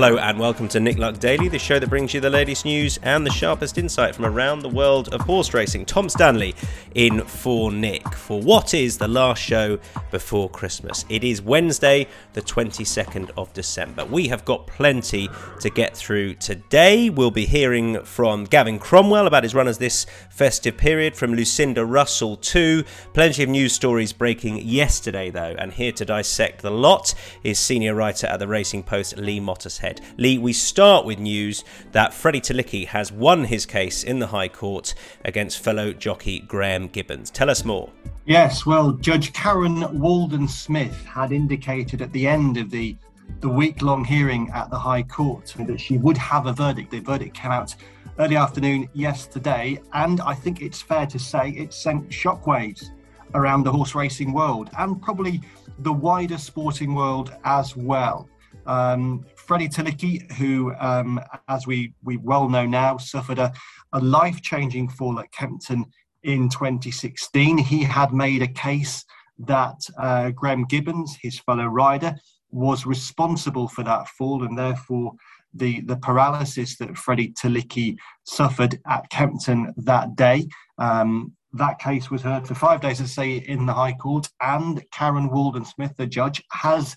Hello and welcome to Nick Luck Daily, the show that brings you the latest news and the sharpest insight from around the world of horse racing. Tom Stanley in for Nick for what is the last show before Christmas. It is Wednesday, the 22nd of December. We have got plenty to get through today. We'll be hearing from Gavin Cromwell about his runners this festive period, from Lucinda Russell too. Plenty of news stories breaking yesterday though, and here to dissect the lot is senior writer at the Racing Post, Lee Mottershead head. Lee, we start with news that Freddie Tylicki has won his case in the High Court against fellow jockey Graham Gibbons. Tell us more. Yes, well, Judge Karen Walden Smith had indicated at the end of the the week long hearing at the High Court that she would have a verdict. The verdict came out early afternoon yesterday, and I think it's fair to say it sent shockwaves around the horse racing world and probably the wider sporting world as well. Um, Freddie Tylicki, who, um, as we, we well know now, suffered a, a life changing fall at Kempton in 2016. He had made a case that uh, Graham Gibbons, his fellow rider, was responsible for that fall and therefore the, the paralysis that Freddie Tylicki suffered at Kempton that day. Um, that case was heard for five days, as say, in the High Court, and Karen Walden Smith, the judge, has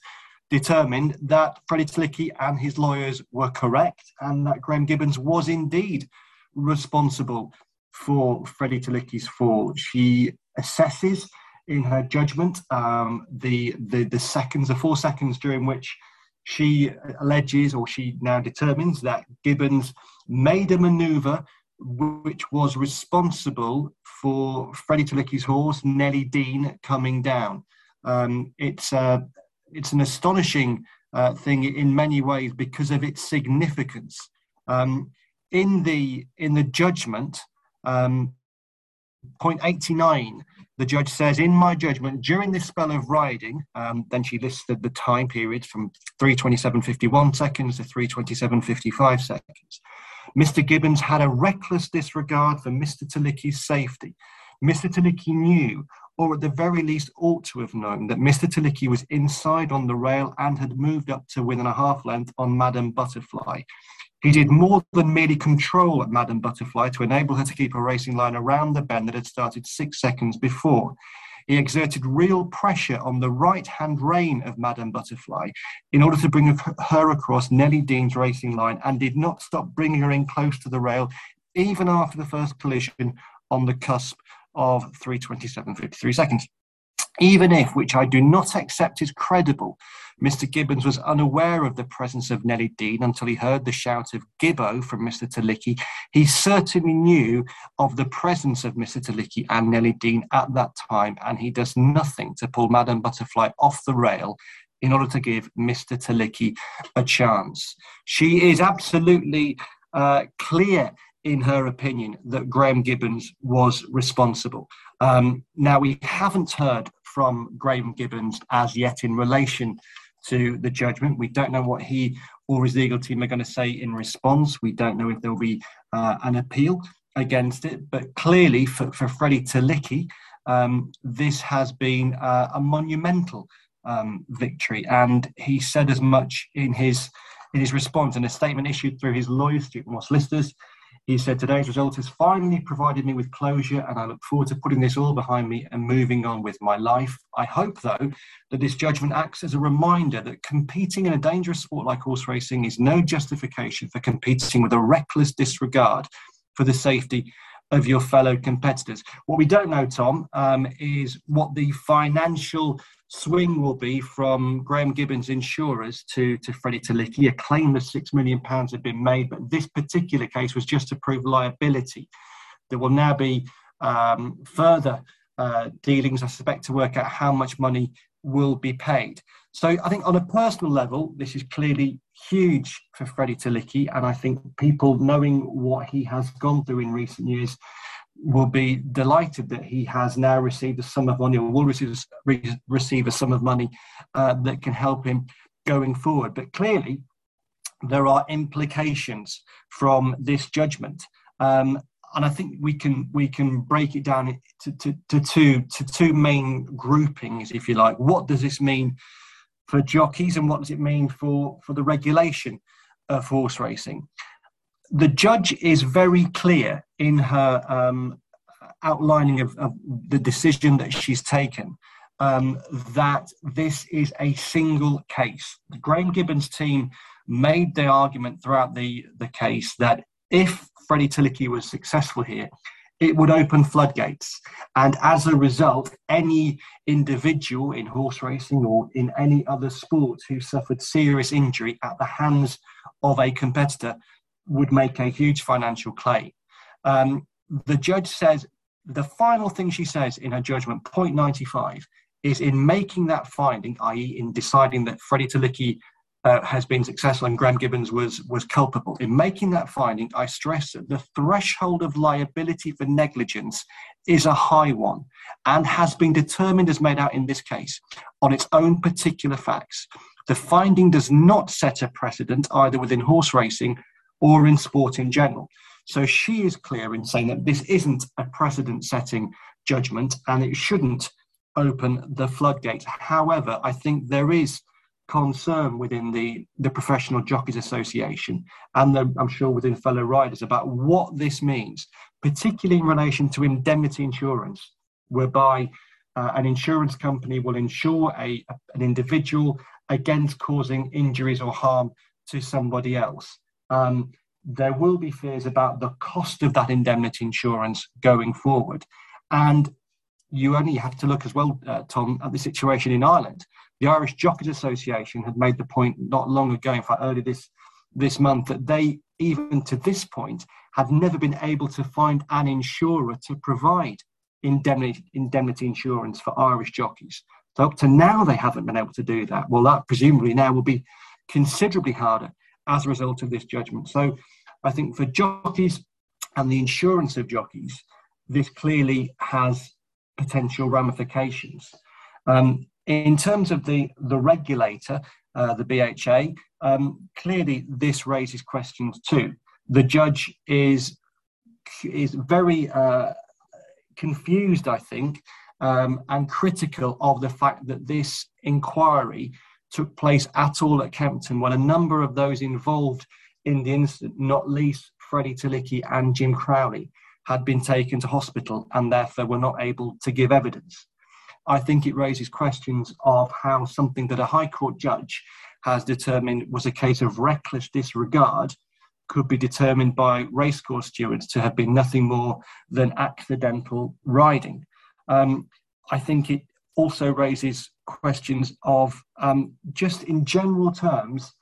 determined that Freddie Tylicki and his lawyers were correct and that Graham Gibbons was indeed responsible for Freddie Tylicki's fall. She assesses in her judgment um, the, the, the seconds, the four seconds during which she alleges or she now determines that Gibbons made a maneuver which was responsible for Freddie Tylicki's horse, Nellie Dean, coming down. Um, it's uh, it's an astonishing uh, thing in many ways because of its significance. Um, in the in the judgment, um, point eighty nine, the judge says, "In my judgment, during this spell of riding," um, then she listed the time periods from three twenty seven fifty one seconds to three twenty seven fifty five seconds. Mr. Gibbons had a reckless disregard for Mr. Tylicki's safety. Mr. Tylicki knew or at the very least ought to have known that Mr. Tylicki was inside on the rail and had moved up to within a half length on Madame Butterfly. He did more than merely control Madame Butterfly to enable her to keep a racing line around the bend that had started six seconds before. He exerted real pressure on the right hand rein of Madame Butterfly in order to bring her across Nellie Dean's racing line and did not stop bringing her in close to the rail even after the first collision on the cusp of 327.53 seconds. Even if, which I do not accept is credible, Mr. Gibbons was unaware of the presence of Nellie Dean until he heard the shout of Gibbo from Mr. Tylicki, he certainly knew of the presence of Mr. Tylicki and Nellie Dean at that time, and he does nothing to pull Madame Butterfly off the rail in order to give Mr. Tylicki a chance. She is absolutely uh, clear in her opinion, that Graham Gibbons was responsible. Um, now, we haven't heard from Graham Gibbons as yet in relation to the judgment. We don't know what he or his legal team are going to say in response. We don't know if there'll be uh, an appeal against it. But clearly, for, for Freddie Tylicki, um, this has been uh, a monumental um, victory. And he said as much in his in his response in a statement issued through his lawyers, Stuart Moss Listers. He said, Today's result has finally provided me with closure, and I look forward to putting this all behind me and moving on with my life. I hope, though, that this judgment acts as a reminder that competing in a dangerous sport like horse racing is no justification for competing with a reckless disregard for the safety of your fellow competitors. What we don't know, Tom, um, is what the financial swing will be from Graham Gibbons' insurers to, to Freddie Tylicki. A claim of £6 million had been made, but this particular case was just to prove liability. There will now be um, further uh, dealings, I suspect, to work out how much money will be paid. So I think on a personal level, this is clearly huge for Freddie Tylicki, and I think people knowing what he has gone through in recent years will be delighted that he has now received a sum of money or will receive, receive a sum of money uh, that can help him going forward. But clearly, there are implications from this judgment. Um, and I think we can we can break it down to, to, to, two to two main groupings, if you like. What does this mean for jockeys, and what does it mean for for the regulation of horse racing? The judge is very clear in her um, outlining of, of, the decision that she's taken um, that this is a single case. The Graham Gibbons team made the argument throughout the, the case that if Freddie Tylicki was successful here, it would open floodgates. And as a result, any individual in horse racing or in any other sport who suffered serious injury at the hands of a competitor would make a huge financial claim. Um, the judge says the final thing she says in her judgment, point 95, is in making that finding, i.e., in deciding that Freddie Tylicki uh, has been successful and Graham Gibbons was was culpable. In making that finding, I stress that the threshold of liability for negligence is a high one and has been determined as made out in this case on its own particular facts. The finding does not set a precedent either within horse racing or in sport in general. So she is clear in saying that this isn't a precedent setting judgment and it shouldn't open the floodgates. However, I think there is concern within the, the Professional Jockeys Association and the, I'm sure within fellow riders about what this means, particularly in relation to indemnity insurance, whereby uh, an insurance company will insure a, an individual against causing injuries or harm to somebody else. Um, there will be fears about the cost of that indemnity insurance going forward. And you only have to look as well, uh, Tom, at the situation in Ireland. The Irish Jockeys Association had made the point not long ago, in fact, early this this month, that they, even to this point, had never been able to find an insurer to provide indemnity, indemnity insurance for Irish jockeys. So up to now, they haven't been able to do that. Well, that presumably now will be considerably harder as a result of this judgment. So I think for jockeys and the insurance of jockeys, this clearly has potential ramifications. Um, in terms of the, the regulator, uh, the BHA, um, clearly this raises questions too. The judge is, is very uh, confused, I think, um, and critical of the fact that this inquiry took place at all at Kempton when a number of those involved in the incident, not least Freddie Tylicki and Jim Crowley, had been taken to hospital and therefore were not able to give evidence. I think it raises questions of how something that a High Court judge has determined was a case of reckless disregard could be determined by racecourse stewards to have been nothing more than accidental riding. Um, I think it also raises questions of um, just in general terms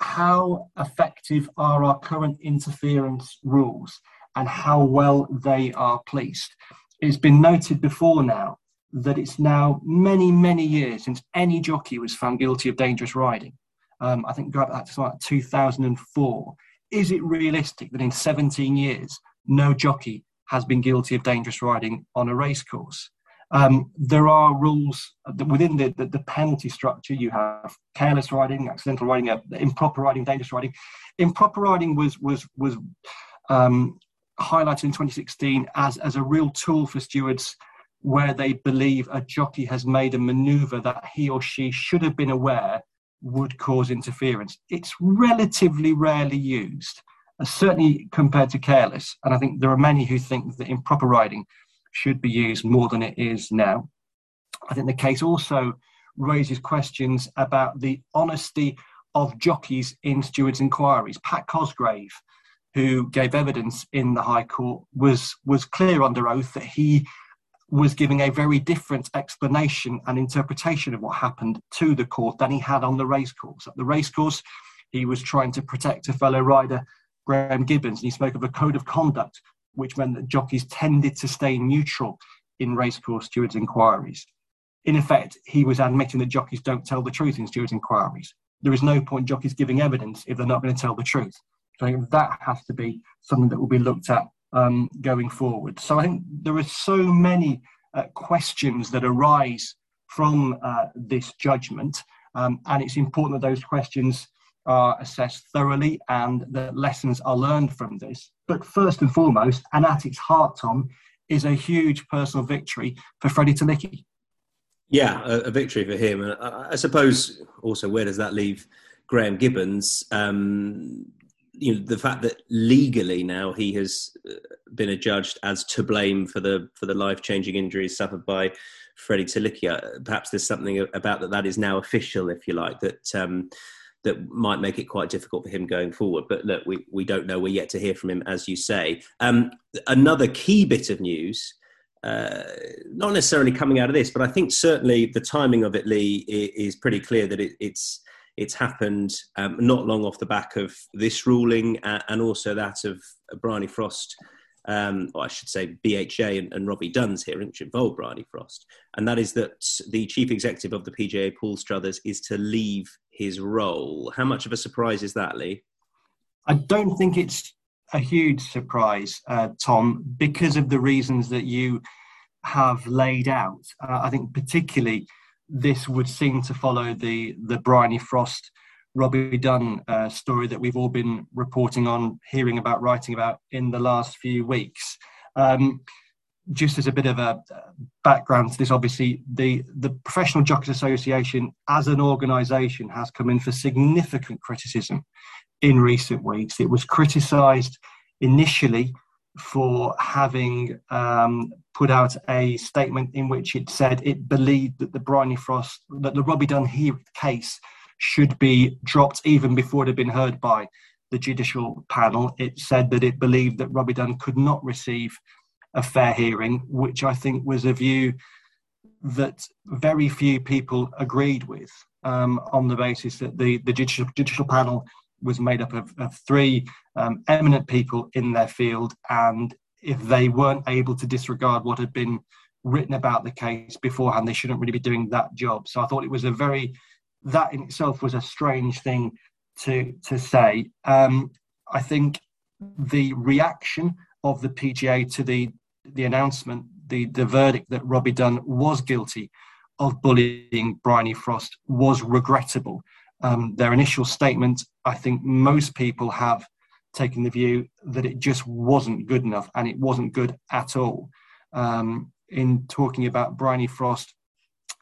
how effective are our current interference rules and how well they are policed. It's been noted before now that it's now many, many years since any jockey was found guilty of dangerous riding. Um, I think that's like 2004. Is it realistic that in 17 years, no jockey has been guilty of dangerous riding on a racecourse? Um, there are rules within the, the, the, penalty structure. You have careless riding, accidental riding, uh, improper riding, dangerous riding. Improper riding was was was um, highlighted in 2016 as as a real tool for stewards where they believe a jockey has made a maneuver that he or she should have been aware would cause interference. It's relatively rarely used, uh, certainly compared to careless. And I think there are many who think that improper riding should be used more than it is now. I think the case also raises questions about the honesty of jockeys in stewards' inquiries. Pat Cosgrave, who gave evidence in the High Court, was was clear under oath that he was giving a very different explanation and interpretation of what happened to the court than he had on the racecourse. At the racecourse, he was trying to protect a fellow rider, Graham Gibbons, and he spoke of a code of conduct which meant that jockeys tended to stay neutral in racecourse stewards' inquiries. In effect, he was admitting that jockeys don't tell the truth in stewards' inquiries. There is no point jockeys giving evidence if they're not going to tell the truth. So that has to be something that will be looked at um, going forward. So I think there are so many uh, questions that arise from uh, this judgment, um, and it's important that those questions are assessed thoroughly and that lessons are learned from this. But first and foremost, and at its heart, Tom, is a huge personal victory for Freddie Tylicki. Yeah, a, a victory for him. And I, I, suppose also, where does that leave Graham Gibbons? Um, you know, the fact that legally now he has uh, been adjudged as to blame for the for the life changing injuries suffered by Freddie Tylicki. Uh, perhaps there's something about that that is now official, if you like, that um, that might make it quite difficult for him going forward. But look, we, we don't know. We're yet to hear from him, as you say. Um, another key bit of news, uh, not necessarily coming out of this, but I think certainly the timing of it, Lee, is pretty clear that it, it's it's happened um, not long off the back of this ruling and also that of Bryony Frost um, or I should say BHA and, and Robbie Dunne's here, which involved Bryony Frost, and that is that the chief executive of the PJA, Paul Struthers, is to leave his role. How much of a surprise is that, Lee? I don't think it's a huge surprise, uh, Tom, because of the reasons that you have laid out. Uh, I think particularly this would seem to follow the the Bryony Frost Robbie Dunne uh, story that we've all been reporting on, hearing about, writing about in the last few weeks. Um, just as a bit of a background to this, obviously, the, the Professional Jockeys Association as an organisation has come in for significant criticism in recent weeks. It was criticised initially for having um, put out a statement in which it said it believed that the Bryony Frost, that the Robbie Dunne case should be dropped even before it had been heard by the judicial panel. It said that it believed that Robbie Dunne could not receive a fair hearing, which I think was a view that very few people agreed with um, on the basis that the, the judicial, judicial panel was made up of, of three um, eminent people in their field. And if they weren't able to disregard what had been written about the case beforehand, they shouldn't really be doing that job. So I thought it was a very that in itself was a strange thing to to say. Um, I think the reaction of the PJA to the the announcement, the the verdict that Robbie Dunne was guilty of bullying Bryony Frost was regrettable. Um, their initial statement, I think most people have taken the view that it just wasn't good enough, and it wasn't good at all. Um, in talking about Bryony Frost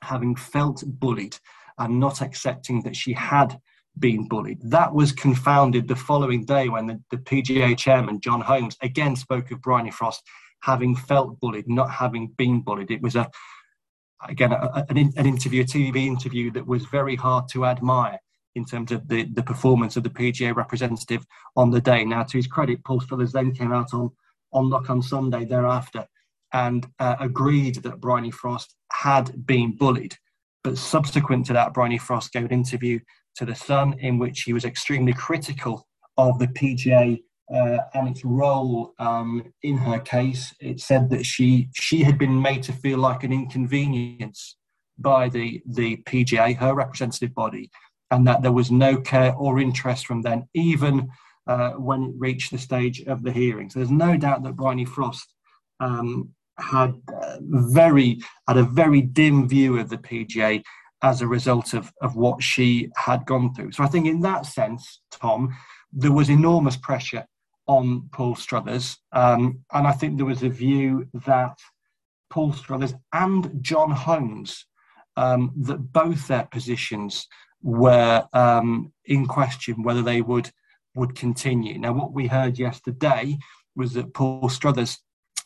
having felt bullied and not accepting that she had been bullied. That was confounded the following day when the, the PJA chairman, John Holmes, again spoke of Bryony Frost having felt bullied, not having been bullied. It was a again a, an, an interview, a TV interview that was very hard to admire in terms of the, the performance of the PJA representative on the day. Now, to his credit, Paul Struthers then came out on on Luck on Sunday thereafter and uh, agreed that Bryony Frost had been bullied. But subsequent to that, Bryony Frost gave an interview to The Sun in which he was extremely critical of the PJA uh, and its role um, in her case. It said that she she had been made to feel like an inconvenience by the the PJA, her representative body, and that there was no care or interest from them, even uh, when it reached the stage of the hearing. So there's no doubt that Bryony Frost um, had very had a very dim view of the PJA as a result of, of what she had gone through. So I think in that sense, Tom, there was enormous pressure on Paul Struthers. Um, and I think there was a view that Paul Struthers and John Holmes, um, that both their positions were um, in question whether they would would continue. Now, what we heard yesterday was that Paul Struthers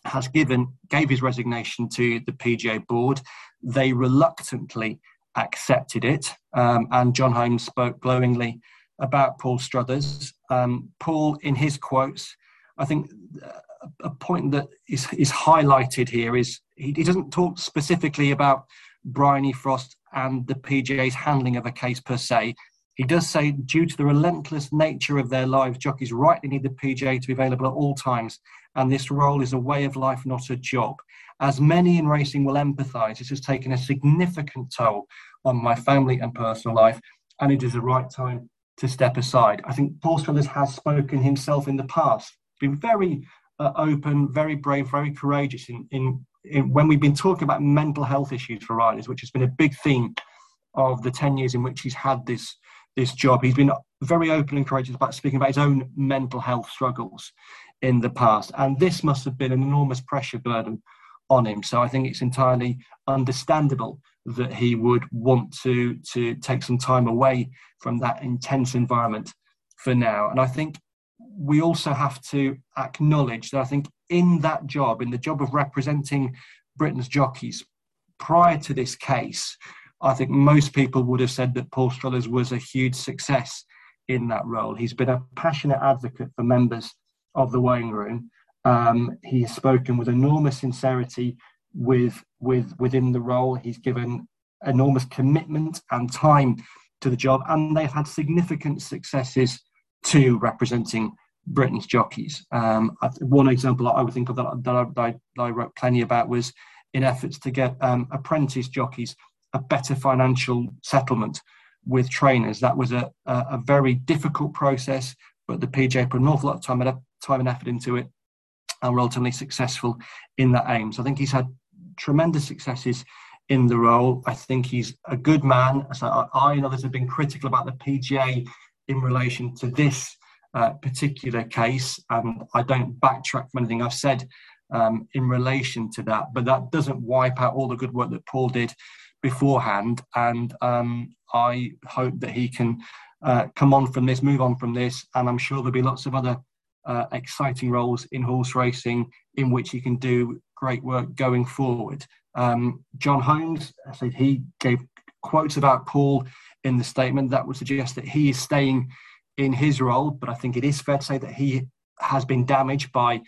has given gave his resignation to the PJA board. They reluctantly accepted it, um, and John Holmes spoke glowingly about Paul Struthers. Um, Paul, in his quotes, I think a point that is, is highlighted here is he, he doesn't talk specifically about Bryony Frost and the PJA's handling of a case per se. He does say, due to the relentless nature of their lives, jockeys rightly need the PJA to be available at all times and this role is a way of life, not a job. As many in racing will empathise, this has taken a significant toll on my family and personal life, and it is the right time to step aside. I think Paul Struthers has spoken himself in the past, been very uh, open, very brave, very courageous in, in, in, when we've been talking about mental health issues for riders, which has been a big theme of the 10 years in which he's had this this job. He's been very open and courageous about speaking about his own mental health struggles in the past. And this must have been an enormous pressure burden on him. So I think it's entirely understandable that he would want to to take some time away from that intense environment for now. And I think we also have to acknowledge that I think in that job, in the job of representing Britain's jockeys, prior to this case, I think most people would have said that Paul Struthers was a huge success in that role. He's been a passionate advocate for members of the weighing room. Um, he has spoken with enormous sincerity with with within the role. He's given enormous commitment and time to the job, and they've had significant successes to representing Britain's jockeys. Um, one example I would think of that, that, I, that I wrote plenty about was in efforts to get um, apprentice jockeys a better financial settlement with trainers. That was a, a, a, very difficult process, but the PJ put an awful lot of time and, time and effort into it and were ultimately successful in that aim. So I think he's had tremendous successes in the role. I think he's a good man. So I and others have been critical about the PJA in relation to this uh, particular case, and I don't backtrack from anything I've said um, in relation to that. But that doesn't wipe out all the good work that Paul did beforehand, and um, I hope that he can uh, come on from this, move on from this, and I'm sure there'll be lots of other uh, exciting roles in horse racing in which he can do great work going forward. Um, John Holmes, I said he gave quotes about Paul in the statement that would suggest that he is staying in his role, but I think it is fair to say that he has been damaged by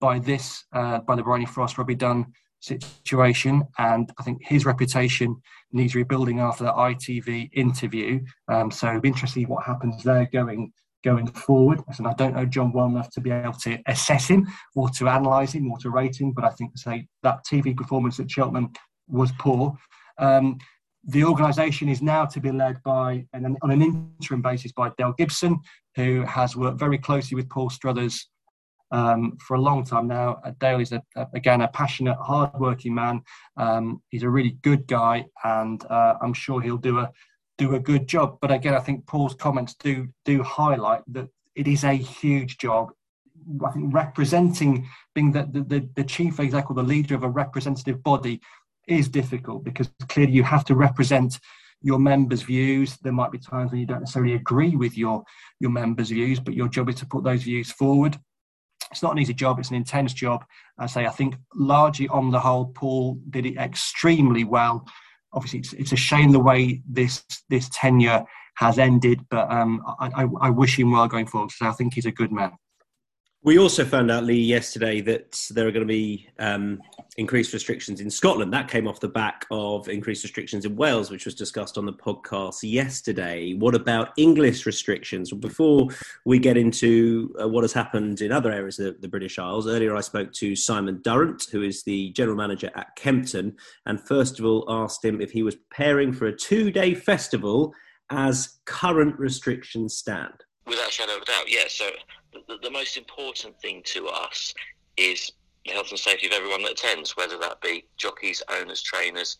by this uh, by the Bryony Frost Robbie Dunne situation, and I think his reputation needs rebuilding after that ITV interview. Um, so it'll be interesting what happens there going going forward. And I don't know John well enough to be able to assess him or to analyse him or to rate him, but I think say that TV performance at Cheltenham was poor. Um, the organisation is now to be led by, an, on an interim basis, by Dale Gibson, who has worked very closely with Paul Struthers um, for a long time now. Uh, Dale is, a, a, again, a passionate, hard-working man. Um, he's a really good guy, and uh, I'm sure he'll do a do a good job. But again, I think Paul's comments do do highlight that it is a huge job. I think representing, being the, the, the chief executive, the leader of a representative body, is difficult because clearly you have to represent your members' views. There might be times when you don't necessarily agree with your your members' views, but your job is to put those views forward. It's not an easy job; it's an intense job. I say I think largely on the whole, Paul did it extremely well obviously it's, it's a shame the way this this tenure has ended, but um, I, I, I, wish him well going forward because I think he's a good man. We also found out, Lee, yesterday that there are going to be um, increased restrictions in Scotland. That came off the back of increased restrictions in Wales, which was discussed on the podcast yesterday. What about English restrictions? Before we get into uh, what has happened in other areas of the British Isles, earlier I spoke to Simon Durrant, who is the general manager at Kempton, and first of all asked him if he was preparing for a two day festival as current restrictions stand. Without shadow of a doubt, yes. So the, the most important thing to us is the health and safety of everyone that attends, whether that be jockeys, owners, trainers,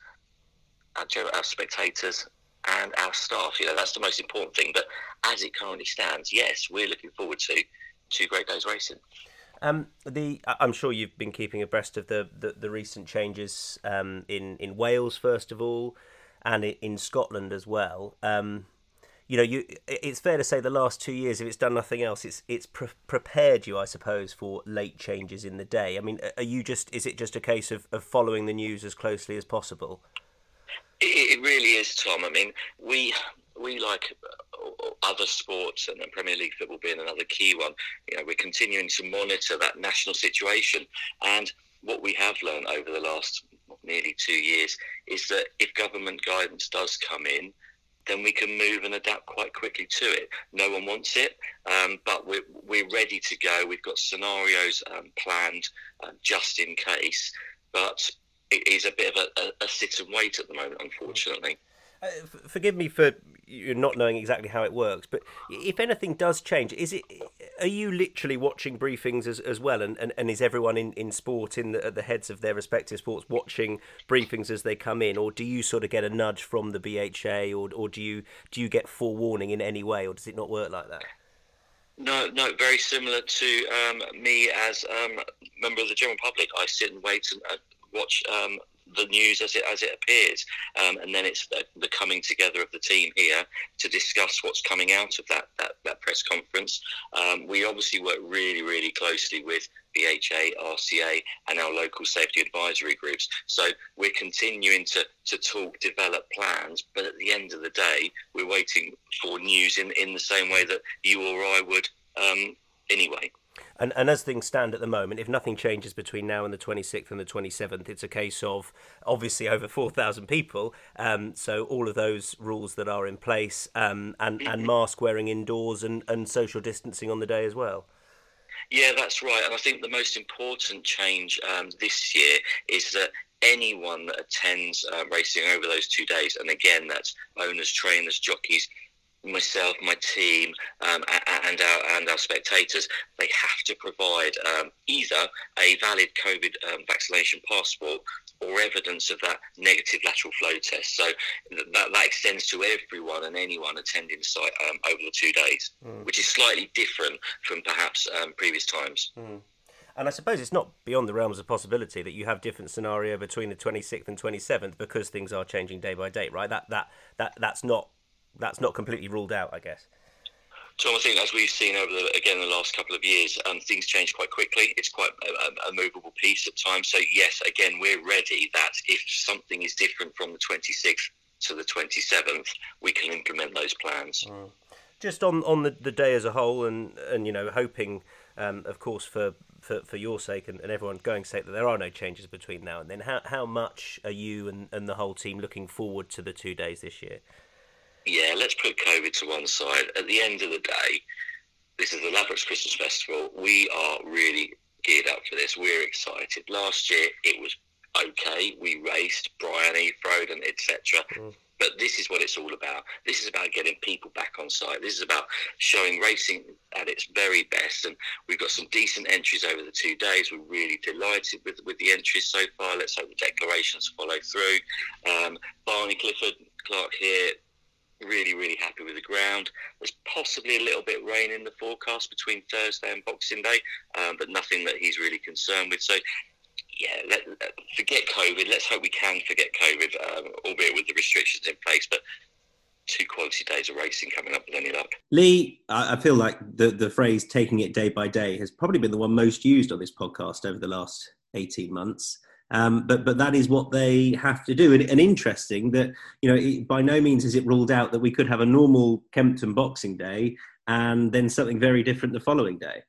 our, our spectators, and our staff. You know, that's the most important thing. But as it currently stands, yes, we're looking forward to two great days racing. Um, the I'm sure you've been keeping abreast of the the, the recent changes um, in in Wales first of all, and in Scotland as well. Um, you know, you it's fair to say the last two years, if it's done nothing else, it's it's pre- prepared you, I suppose, for late changes in the day. I mean, are you just is it just a case of, of following the news as closely as possible? It, really is, Tom. I mean, we we like uh, other sports and the Premier League football being another key one. You know, we're continuing to monitor that national situation and what we have learned over the last nearly two years is that if government guidance does come in, then we can move and adapt quite quickly to it. No one wants it, um, but we're, we're ready to go. We've got scenarios um, planned um, just in case, but it is a bit of a, a, a sit and wait at the moment, unfortunately. Uh, forgive me for you not knowing exactly how it works, but if anything does change, is it are you literally watching briefings as, as well? And, and, and is everyone in, in sport, in the, at the heads of their respective sports, watching briefings as they come in, or do you sort of get a nudge from the BHA, or or do you do you get forewarning in any way, or does it not work like that? No, no, very similar to um, me as um, member of the general public. I sit and wait and uh, watch um, the news as it as it appears, um, and then it's the, coming together of the team here to discuss what's coming out of that that, that press conference. Um, we obviously work really really closely with BHA, RCA, and our local safety advisory groups. So we're continuing to to talk, develop plans, but at the end of the day, we're waiting for news in in the same way that you or I would um, anyway. And, and as things stand at the moment, if nothing changes between now and the 26th and the 27th, it's a case of obviously over 4,000 people. Um, so all of those rules that are in place um, and, and mask wearing indoors and, and social distancing on the day as well. Yeah, that's right. And I think the most important change um, this year is that anyone that attends uh, racing over those two days, and again, that's owners, trainers, jockeys, myself, my team, um, and our and our spectators, they have to provide um, either a valid COVID um, vaccination passport or evidence of that negative lateral flow test. So that, that extends to everyone and anyone attending the site um, over the two days, mm. which is slightly different from perhaps um, previous times. Mm. And I suppose it's not beyond the realms of possibility that you have different scenario between the 26th and 27th because things are changing day by day, right? That that that that's not that's not completely ruled out, I guess. Tom, I think as we've seen over the, again the last couple of years, um, things change quite quickly. It's quite a, a, movable piece at times. So yes, again, we're ready that if something is different from the 26th to the 27th, we can implement those plans. Mm. Just on, on the, the day as a whole, and and you know, hoping, um, of course, for, for, for your sake and, and everyone's going sake that there are no changes between now and then. How how much are you and, and the whole team looking forward to the two days this year? Yeah, let's put COVID to one side. At the end of the day, this is the Ladbrokes Christmas Festival. We are really geared up for this. We're excited. Last year it was okay. We raced Bryony, Frodon, etc. Mm. But this is what it's all about. This is about getting people back on site. This is about showing racing at its very best. And we've got some decent entries over the two days. We're really delighted with, with the entries so far. Let's hope the declarations follow through. Um, Barney Clifford Clark here really, really happy with the ground. There's possibly a little bit rain in the forecast between Thursday and Boxing Day, um, but nothing that he's really concerned with. So, yeah, let, forget COVID. Let's hope we can forget COVID, um, albeit with the restrictions in place. But two quality days of racing coming up with any luck. Lee, I feel like the, the phrase taking it day by day has probably been the one most used on this podcast over the last 18 months. Um, but but that is what they have to do, and, and interesting that you know it, by no means is it ruled out that we could have a normal Kempton Boxing Day and then something very different the following day.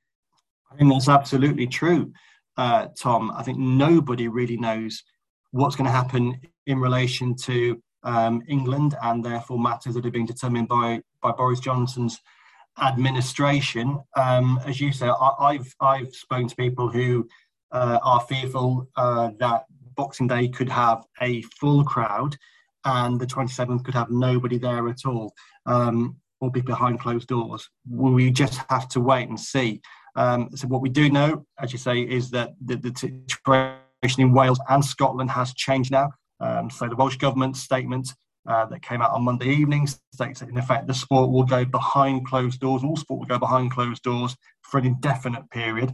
I think that's absolutely true, uh, Tom. I think nobody really knows what's going to happen in relation to um, England and therefore matters that are being determined by by Boris Johnson's administration. Um, as you say, I, have I've spoken to people who uh, are fearful uh, that Boxing Day could have a full crowd and the 27th could have nobody there at all um, or be behind closed doors. We just have to wait and see. Um, so, what we do know, as you say, is that the, the situation in Wales and Scotland has changed now. Um, so, the Welsh Government statement uh, that came out on Monday evening states that, in effect, the sport will go behind closed doors, all sport will go behind closed doors for an indefinite period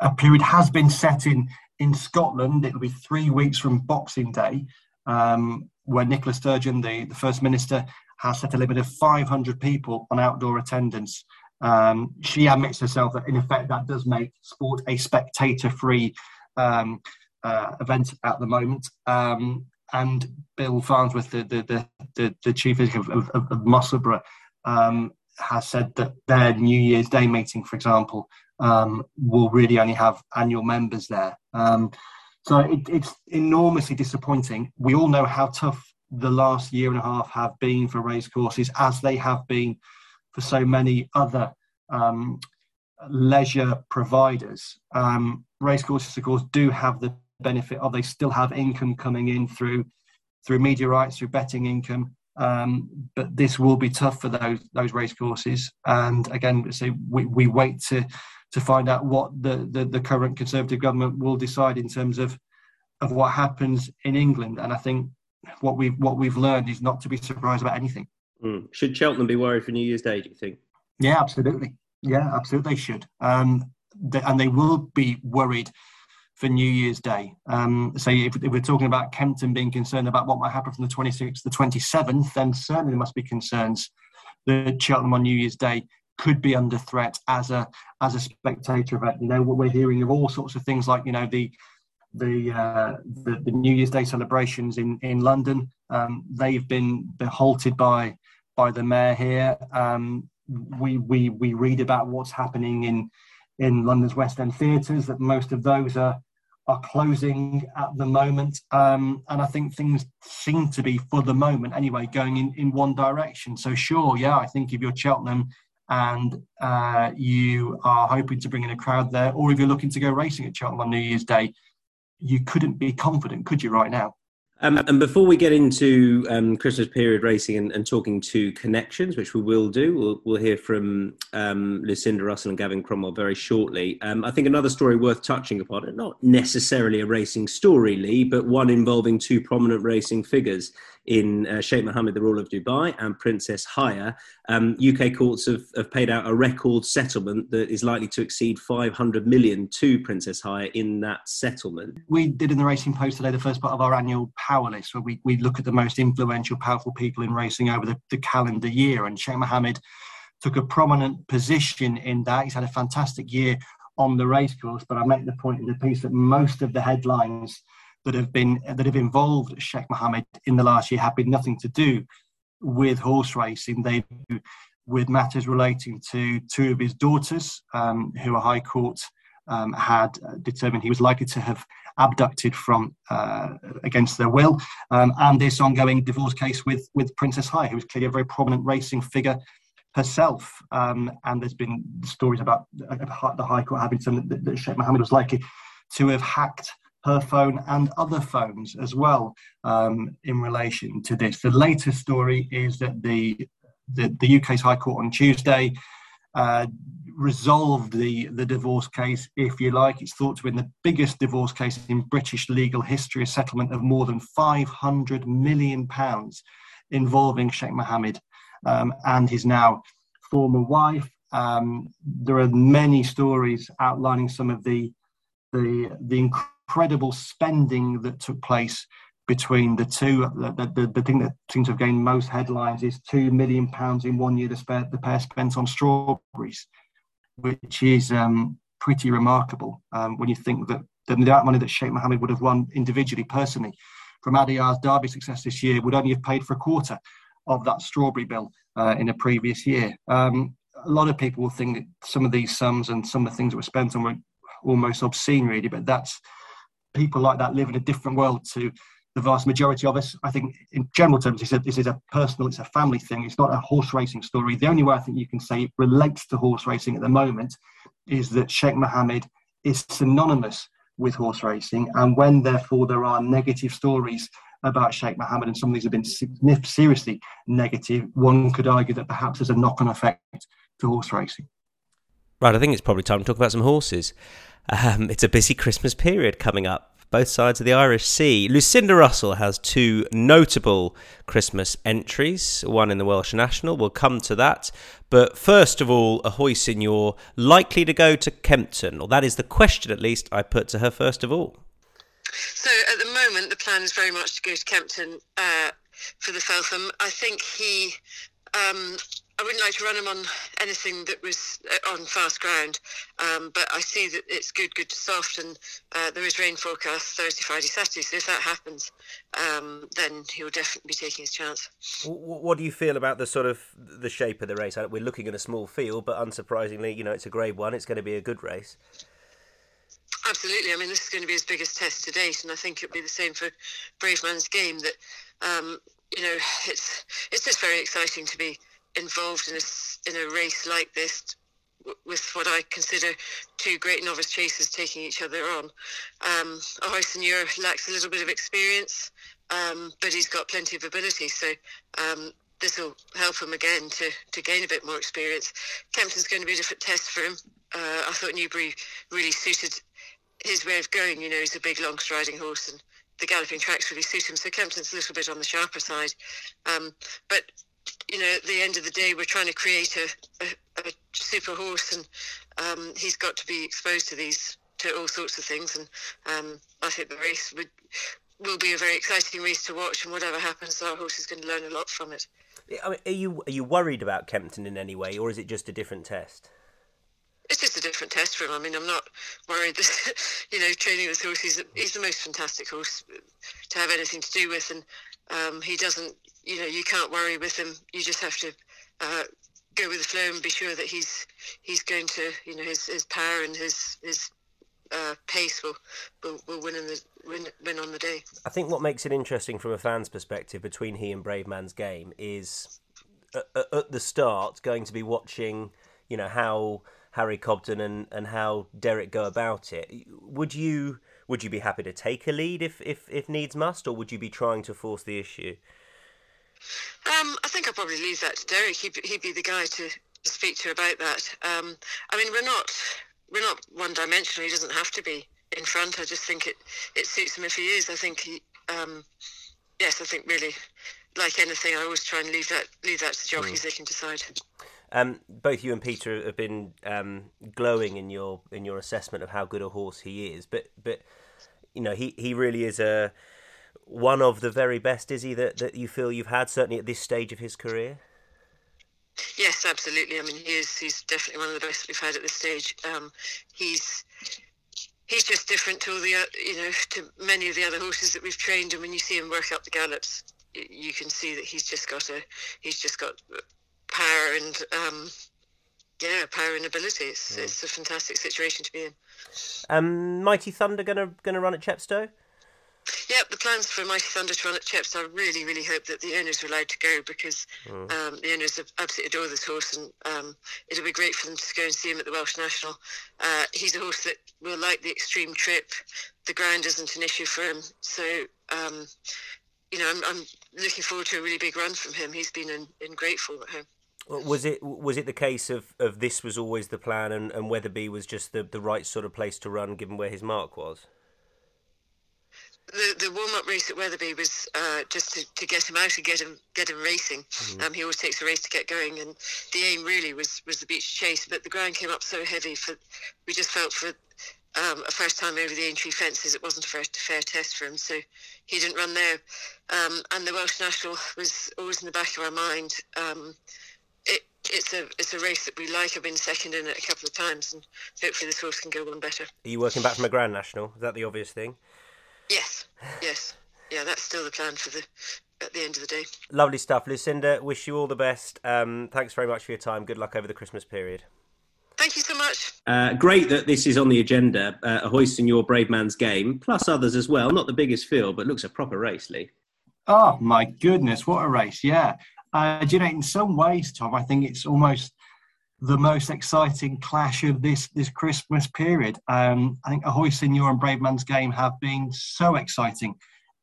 a period has been set in in Scotland. It'll be three weeks from Boxing Day, um, where Nicola Sturgeon, the, the First Minister, has set a limit of 500 people on outdoor attendance. Um, she admits herself that, in effect, that does make sport a spectator-free um, uh, event at the moment. Um, and Bill Farnsworth, the, the, the, the chief of, of, of Musselburgh, um, has said that their New Year's Day meeting, for example, um, will really only have annual members there. Um, so it, it's enormously disappointing. We all know how tough the last year and a half have been for racecourses, as they have been for so many other um, leisure providers. Um, racecourses, of course, do have the benefit of they still have income coming in through through media rights, through betting income. Um, but this will be tough for those those race courses. And again, so we, we wait to to find out what the, the, the current Conservative government will decide in terms of of what happens in England. And I think what we've what we've learned is not to be surprised about anything. Mm. Should Cheltenham be worried for New Year's Day? Do you think? Yeah, absolutely. Yeah, absolutely. They should. Um, they, and they will be worried for New Year's Day. Um, so if, if, we're talking about Kempton being concerned about what might happen from the 26th to the 27th, then certainly there must be concerns that Cheltenham on New Year's Day could be under threat as a as a spectator event. You know, we're hearing of all sorts of things like you know the the uh, the, the, New Year's Day celebrations in in London. Um, they've been halted by by the mayor here. Um, we we we read about what's happening in in London's West End theatres. That most of those are are closing at the moment, um, and I think things seem to be for the moment anyway going in in one direction. So sure, yeah, I think if you're Cheltenham and uh, you are hoping to bring in a crowd there, or if you're looking to go racing at Cheltenham on New Year's Day, you couldn't be confident, could you, right now? Um, and before we get into um, Christmas period racing and, and, talking to connections, which we will do, we'll, we'll hear from um, Lucinda Russell and Gavin Cromwell very shortly. Um, I think another story worth touching upon, not necessarily a racing story, Lee, but one involving two prominent racing figures in uh, Sheikh Mohammed, the ruler of Dubai, and Princess Haya. Um, UK courts have, have paid out a record settlement that is likely to exceed 500 million to Princess Haya in that settlement. We did in the Racing Post today the first part of our annual power list, where we, we look at the most influential, powerful people in racing over the, the calendar year. And Sheikh Mohammed took a prominent position in that. He's had a fantastic year on the racecourse, but I make the point in the piece that most of the headlines that have been that have involved Sheikh Mohammed in the last year have been nothing to do with horse racing. They with matters relating to two of his daughters, um, who a High Court um, had determined he was likely to have abducted from uh, against their will, um, and this ongoing divorce case with with Princess Haya, who was clearly a very prominent racing figure herself. Um, and there's been stories about the High Court having some that, that Sheikh Mohammed was likely to have hacked her phone and other phones as well um, in relation to this. The latest story is that the the, the UK's High Court on Tuesday uh, resolved the, the divorce case, if you like. It's thought to be the biggest divorce case in British legal history, a settlement of more than £500 million involving Sheikh Mohammed um, and his now former wife. Um, there are many stories outlining some of the the the incredible spending that took place between the two. The, the, the thing that seems to have gained most headlines is two million pounds in one year the, spare, the pair spent on strawberries, which is um, pretty remarkable um, when you think that the amount of money that Sheikh Mohammed would have won individually, personally, from Adayar's Derby success this year would only have paid for a quarter of that strawberry bill uh, in a previous year. Um, a lot of people will think that some of these sums and some of the things that were spent on were almost obscene, really, but that's people like that live in a different world to the vast majority of us. I think, in general terms, is, a, this is a personal, it's a family thing. It's not a horse racing story. The only way I think you can say it relates to horse racing at the moment is that Sheikh Mohammed is synonymous with horse racing, and when therefore there are negative stories about Sheikh Mohammed, and some of these have been seriously negative, one could argue that perhaps there's a knock-on effect to horse racing. Right, I think it's probably time to talk about some horses. Um, it's a busy Christmas period coming up, both sides of the Irish Sea. Lucinda Russell has two notable Christmas entries, one in the Welsh National. We'll come to that. But first of all, Ahoy Senor likely to go to Kempton? Or that is the question, at least, I put to her first of all. So at the moment, the plan is very much to go to Kempton uh, for the Feltham. I think he um, I wouldn't like to run him on anything that was uh, on fast ground, um, but I see that it's good, good to soft, and uh, there is rain forecast Thursday, Friday, Saturday. So if that happens, um, then he'll definitely be taking his chance. What do you feel about the sort of the shape of the race? We're looking at a small field, but unsurprisingly, you know, it's a Grade One. It's going to be a good race. Absolutely. I mean, this is going to be his biggest test to date, and I think it'll be the same for Brave Man's Game. That um, you know, it's it's just very exciting to be involved in a, in a race like this with what I consider two great novice chasers taking each other on. Um, lacks a little bit of experience, um, but he's got plenty of ability. So um, this will help him again to, to gain a bit more experience. Kempton's going to be a different test for him. Uh, I thought Newbury really suited his way of going. You know, he's a big, long striding horse, and the galloping tracks really suit him. So Kempton's a little bit on the sharper side. Um, but you know, at the end of the day, we're trying to create a, a, a super horse, and um, he's got to be exposed to these to all sorts of things. And um, I think the race would will be a very exciting race to watch. And whatever happens, our horse is going to learn a lot from it. I mean, are you are you worried about Kempton in any way, or is it just a different test? It's just a different test for him. I mean, I'm not worried that you know training this horse. He's, he's the most fantastic horse to have anything to do with, and um, he doesn't. You know, you can't worry with him. You just have to uh, go with the flow and be sure that he's he's going to you know his, his power and his his uh, pace will, will will win in the win, win on the day. I think what makes it interesting from a fan's perspective between he and Bravemansgame is at, at the start going to be watching, you know, how Harry Cobden and, and how Derek go about it. Would you would you be happy to take a lead if, if, if needs must, or would you be trying to force the issue? Um, I think I'll probably leave that to Derek. He'd, he'd be the guy to speak to about that. Um, I mean, we're not we're not one dimensional. He doesn't have to be in front. I just think it, it suits him if he is. I think he, um, yes, I think really, like anything, I always try and leave that leave that to jockeys. Mm. They can decide. Um, both you and Peter have been um, glowing in your in your assessment of how good a horse he is, but but you know he, he really is a one of the very best. Is he that, that you feel you've had certainly at this stage of his career? Yes, absolutely. I mean, he is. He's definitely one of the best we've had at this stage. Um, he's he's just different to all the you know to many of the other horses that we've trained. And when you see him work up the gallops, you can see that he's just got a he's just got power and um, yeah, power and ability. It's, yeah. it's a fantastic situation to be in. Um, Mighty Thunder gonna gonna run at Chepstow. Yep, the plans for Mighty Thunder to run at Chepstow. I really, really hope that the owners are allowed to go because mm. um, the owners absolutely adore this horse, and um, it'll be great for them to go and see him at the Welsh National. Uh, he's a horse that will like the extreme trip. The ground isn't an issue for him, so um, you know I'm, I'm, looking forward to a really big run from him. He's been in, in great form at home. Was it was it the case of, of this was always the plan, and, and Wetherby was just the, the right sort of place to run, given where his mark was? The, the warm up race at Wetherby was uh, just to, to get him out and get him get him racing. Mm-hmm. Um, he always takes a race to get going, and the aim really was was the Becher Chase. But the ground came up so heavy for we just felt for um, a first time over the Aintree fences, it wasn't a fair, fair test for him, so he didn't run there. Um, and the Welsh National was always in the back of our mind. Um, it, it's a it's a race that we like. I've been second in it a couple of times, and hopefully this horse can go one better. Are you working back from a Grand National? Is that the obvious thing? Yes, yes, yeah. That's still the plan for the at the end of the day. Lovely stuff, Lucinda. Wish you all the best. Um, thanks very much for your time. Good luck over the Christmas period. Thank you so much. Uh, great that this is on the agenda. Uh, Ahoy Senor brave man's game, plus others as well. Not the biggest field, but looks a proper race, Lee. Oh my goodness, what a race! Yeah, uh, you know, in some ways, Tom, I think it's almost the most exciting clash of this this Christmas period. Um, I think Ahoy Senor and Bravemansgame have been so exciting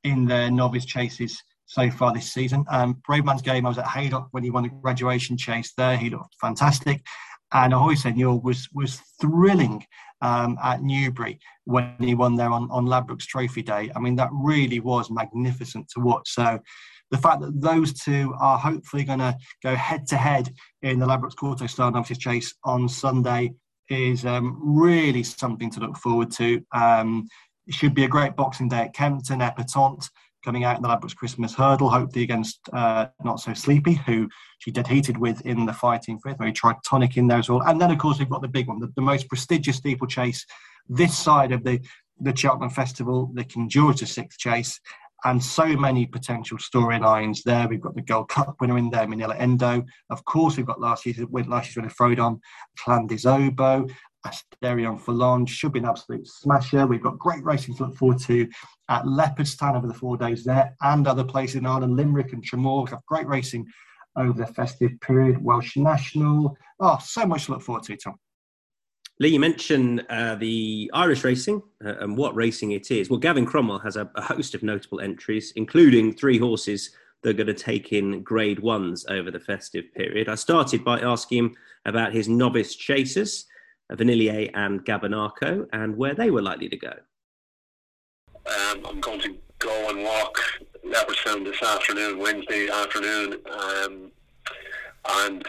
in their novice chases so far this season. Um, game, I was at Haydock when he won the graduation chase there. He looked fantastic. And Ahoy Senor was was thrilling um, at Newbury when he won there on, on Ladbrokes Trophy Day. I mean, that really was magnificent to watch. So the fact that those two are hopefully going to go head to head in the Ladbrokes Kauto Star Novice Chase on Sunday is um, really something to look forward to. Um, it should be a great Boxing Day at Kempton, Epatante coming out in the Ladbrokes Christmas Hurdle, hopefully against uh, Not So Sleepy, who she dead heated with in the fighting fifth. Maybe tried tonic in there as well. And then, of course, we've got the big one, the, the most prestigious steeplechase this side of the, the Cheltenham Festival, the King George VI Chase and so many potential storylines there. We've got the Gold Cup winner in there, Minella Indo. Of course, we've got last year's win last year's winner Frodon, Clan Obeaux, Asterion Forlonge should be an absolute smasher. We've got great racing to look forward to at Leopardstown over the four days there, and other places in Ireland, Limerick and Tramore have great racing over the festive period. Welsh National, oh, so much to look forward to, Tom. Lee, you mentioned uh, the Irish racing uh, and what racing it is. Well, Gavin Cromwell has a, a, host of notable entries, including three horses that are going to take in grade ones over the festive period. I started by asking him about his novice chasers, Vanillier and Gabynako, and where they were likely to go. Um, I'm going to go and walk Leopardstown this afternoon, Wednesday afternoon, um, and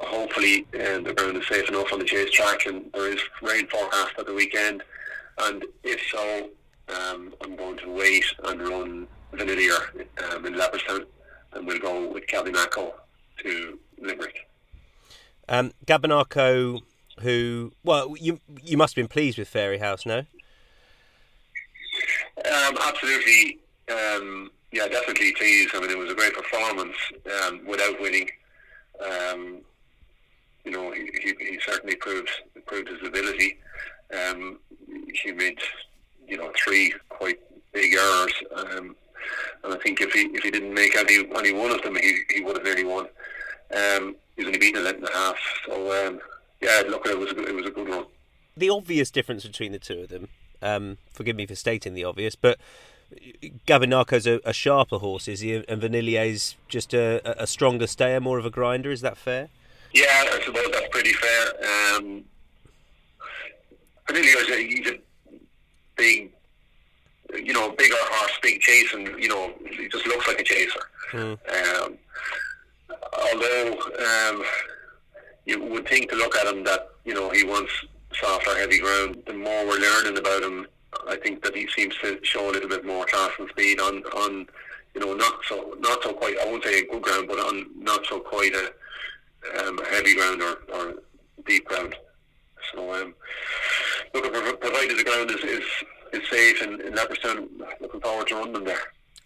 hopefully uh, the ground is safe enough on the chase track and there is rain forecast at the weekend. And if so, um, I'm going to wait and run Vanillier um, in Leopardstown and we'll go with Gabynako to Limerick. Um, Gabynako, who, well, you you must have been pleased with Fairyhouse, no? Um, absolutely. Um, yeah, definitely pleased. I mean, it was a great performance um, without winning. Um, you know, he, he, he, certainly proved proved his ability. Um, he made, you know, three quite big errors, um, and I think if he if he didn't make any any one of them, he, he would have nearly won. Um, he's only beaten a length and a half, so um, yeah, look, it was a it was a good one. The obvious difference between the two of them. Um, forgive me for stating the obvious, but Gabynako's a, a sharper horse, is he? And Vanillier's just a, a stronger stayer, more of a grinder. Is that fair? Yeah, I suppose that's pretty fair. Um, Vanillier's a, he's a big, you know, bigger horse, big chase, and you know, he just looks like a chaser. Mm. Um, although um, you would think to look at him that you know he wants softer, heavy ground. The more we're learning about him, I think that he seems to show a little bit more class and speed on on you know not so not so quite I won't say good ground, but on not so quite a, um, heavy ground or, or deep ground. So um, look, provided the ground is is, is safe in, in Leopardstown, looking forward to running them there.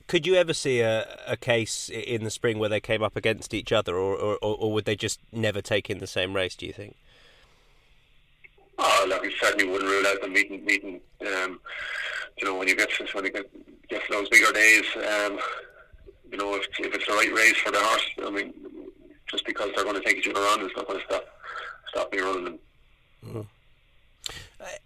Could you ever see a, a case in the spring where they came up against each other, or, or, or would they just never take in the same race? Do you think? Oh, look, we certainly wouldn't rule out the meeting. Meeting, um, you know, when you get when you get, get those bigger days, um, you know, if, if it's the right race for the horse, I mean, just because they're going to take each other on, it's not going to stop stop me running them. Mm.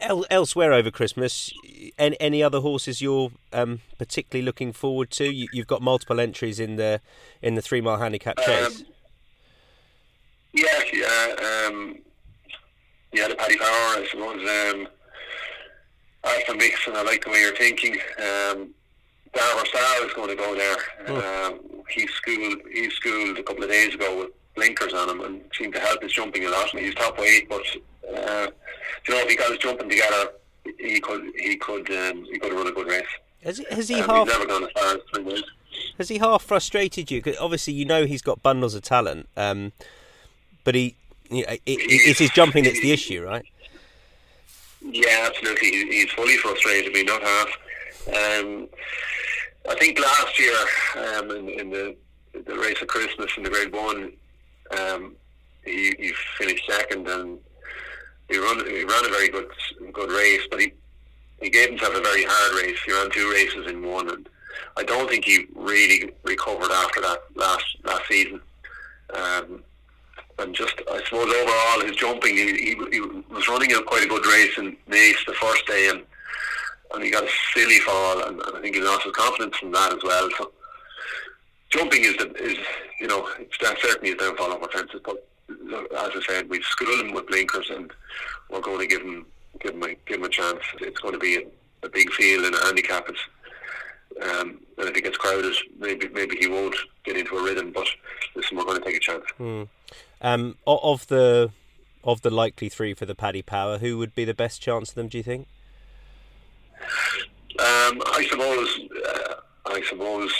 El- elsewhere over Christmas, any, any other horses you're um, particularly looking forward to? You, have got multiple entries in the in the three mile handicap chase. Um, yeah, yeah. Um, yeah, the Paddy Power, I suppose. Um, Alpha Mix, and I like the way you're thinking. Um, Darver Star is going to go there. Mm. Um, he schooled he schooled a couple of days ago with blinkers on him and seemed to help his jumping a lot. He's top weight, but uh, you know if he got his jumping together, he could he could um, he could run a good race. Has, has he um, half? He's never gone as far as three minutes. Has he half frustrated you? Cause obviously, you know he's got bundles of talent, um, but he you know, it, it's his jumping that's the issue, right? Yeah, absolutely. He's fully frustrated me, not half. Um, I think last year um, in, in, the the race of Christmas in the Grade One, um, he, he finished second and he ran he ran a very good good race, but he he gave himself a very hard race. He ran two races in one, and I don't think he really recovered after that last last season. Um, and just I suppose overall his jumping, he, he, he was running a quite a good race in Naas the first day, and and he got a silly fall, and, and I think he lost his confidence from that as well. So jumping is the is you know that certainly his downfall over fences, but as I said, we've schooled him with blinkers, and we're going to give him give him a, give him a chance. It's going to be a, a big field and a handicap. It's, um, and if he gets crowded, maybe maybe he won't get into a rhythm. But listen, we're going to take a chance. Mm. Um, of the of the likely three for the Paddy Power, who would be the best chance of them? Do you think? Um, I suppose. Uh, I suppose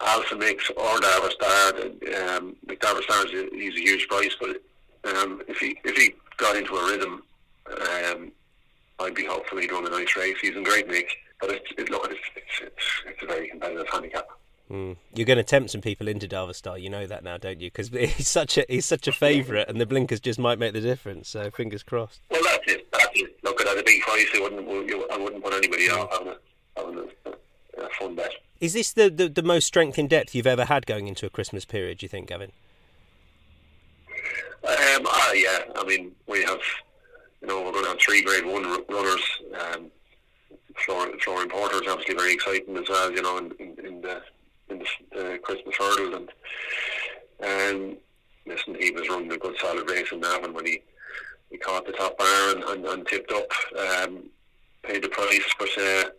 Alpha Mix or Darver Star. Um, Star is a, he's a huge price, but um, if he if he got into a rhythm, um, I'd be hopeful he'd run a nice race. He's in great nick, but it's, it, look, it's, it's, it's, it's a very competitive handicap. Mm. You're going to tempt some people into Darver Star. You know that now, don't you? Because he's such a he's such a favourite, and the blinkers just might make the difference. So fingers crossed. Well, that's it. That's it. Look at a big price. I wouldn't I wouldn't put anybody mm. off having a, having a, a fun bet. Is this the, the, the most strength in depth you've ever had going into a Christmas period? Do you think, Gavin? Um, uh, yeah. I mean, we have you know, we're going to have three Grade One runners. Um, Flooring, Flooring Porter is obviously very exciting as well. You know, in, in, in the in the uh, Christmas hurdle and um, listen, he was running a good solid race in Navan when he he caught the top bar and, and, and tipped up, um, paid the price, but. Uh,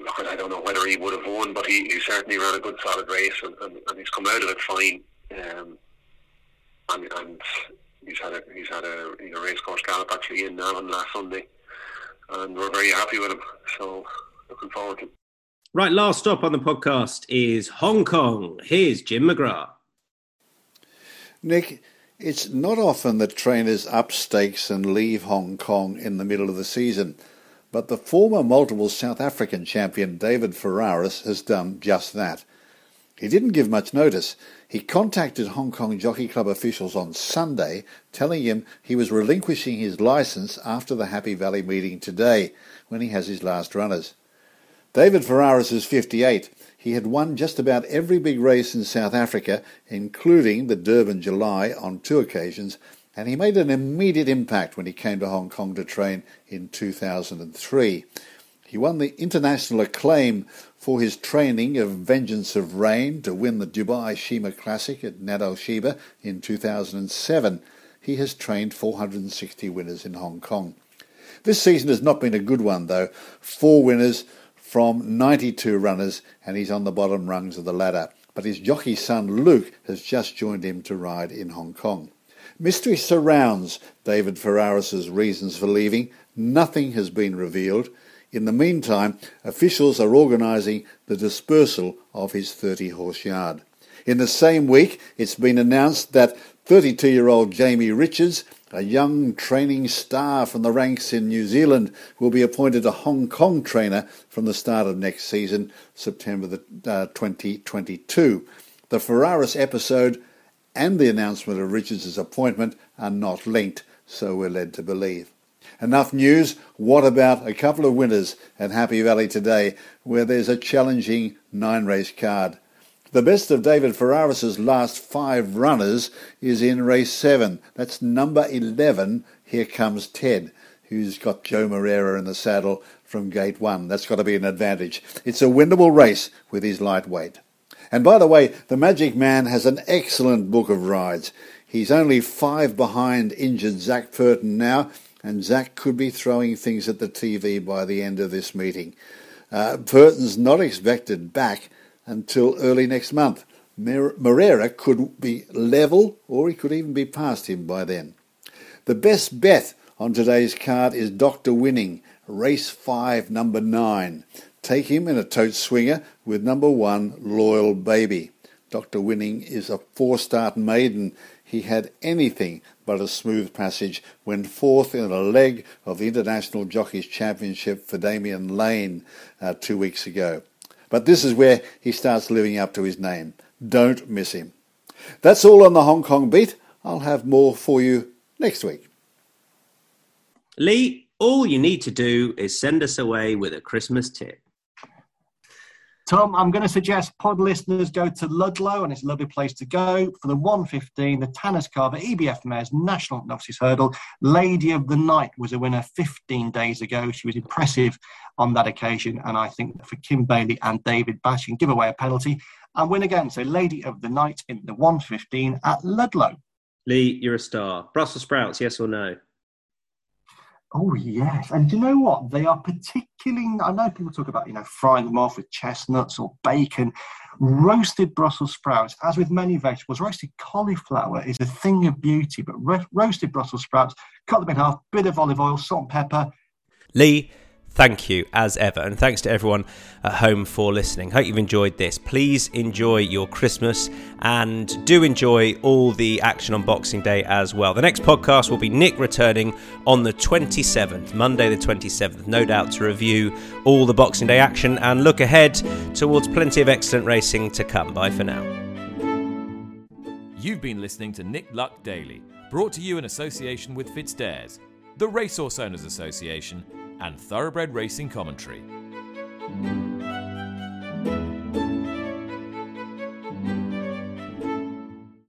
look, I don't know whether he would have won, but he, he certainly ran a good solid race and, and, and he's come out of it fine. Um, and, and he's had a he's had a you know racecourse gallop actually in Navan last Sunday, and we're very happy with him. So looking forward to. It. Right, last stop on the podcast is Hong Kong. Here's Jim McGrath. Nick, it's not often that trainers up stakes and leave Hong Kong in the middle of the season. But the former multiple South African champion David Ferraris has done just that. He didn't give much notice. He contacted Hong Kong Jockey Club officials on Sunday, telling him he was relinquishing his license after the Happy Valley meeting today, when he has his last runners. David Ferraris is 58. He had won just about every big race in South Africa, including the Durban July on two occasions, and he made an immediate impact when he came to Hong Kong to train in 2003. He won the international acclaim for his training of Vengeance of Rain to win the Dubai Sheema Classic at Nad Sheba in 2007. He has trained 460 winners in Hong Kong. This season has not been a good one, though. Four winners from 92 runners, and he's on the bottom rungs of the ladder. But his jockey son Luke has just joined him to ride in Hong Kong. Mystery surrounds David Ferraris's reasons for leaving. Nothing has been revealed. In the meantime, officials are organising the dispersal of his 30 horse yard. In the same week, it's been announced that 32 year old Jamie Richards, a young training star from the ranks in New Zealand, will be appointed a Hong Kong trainer from the start of next season, September the, uh, 2022. The Ferraris episode and the announcement of Richards' appointment are not linked, so we're led to believe. Enough news. What about a couple of winners at Happy Valley today, where there's a challenging nine race card? The best of David Ferraris' last five runners is in race seven. That's number 11. Here comes Ted, who's got Joao Moreira in the saddle from gate one. That's got to be an advantage. It's a winnable race with his lightweight. And by the way, the Magic Man has an excellent book of rides. He's only five behind injured Zac Purton now, and Zac could be throwing things at the TV by the end of this meeting. Uh, Purton's not expected back until early next month. Moreira could be level, or he could even be past him by then. The best bet on today's card is Dr. Winning, race 5, number 9. Take him in a tote swinger with number one, Loyal Baby. Dr. Winning is a four start maiden. He had anything but a smooth passage when fourth in a leg of the International Jockeys Championship for Damian Lane uh, two weeks ago. But this is where he starts living up to his name. Don't miss him. That's all on the Hong Kong beat. I'll have more for you next week. Lee, all you need to do is send us away with a Christmas tip. Tom, I'm going to suggest pod listeners go to Ludlow, and it's a lovely place to go for the 115, the Tanner's Cava EBF Mares National Novices Hurdle. Lady of the Night was a winner 15 days ago. She was impressive on that occasion, and I think for Kim Bailey and David Bass can give away a penalty and win again. So, Lady of the Night in the 115 at Ludlow. Lee, you're a star. Brussels sprouts, yes or no? Oh yes, and you know what? They are particularly. I know people talk about you know frying them off with chestnuts or bacon. Roasted Brussels sprouts, as with many vegetables, roasted cauliflower is a thing of beauty. But ro- roasted Brussels sprouts, cut them in half, bit of olive oil, salt and pepper. Lee, thank you as ever. And thanks to everyone at home for listening. Hope you've enjoyed this. Please enjoy your Christmas and do enjoy all the action on Boxing Day as well. The next podcast will be Nick returning on the 27th, Monday the 27th, no doubt to review all the Boxing Day action and look ahead towards plenty of excellent racing to come. Bye for now. You've been listening to Nick Luck Daily, brought to you in association with FitzDares, the Racehorse Owners Association and Thoroughbred Racing Commentary.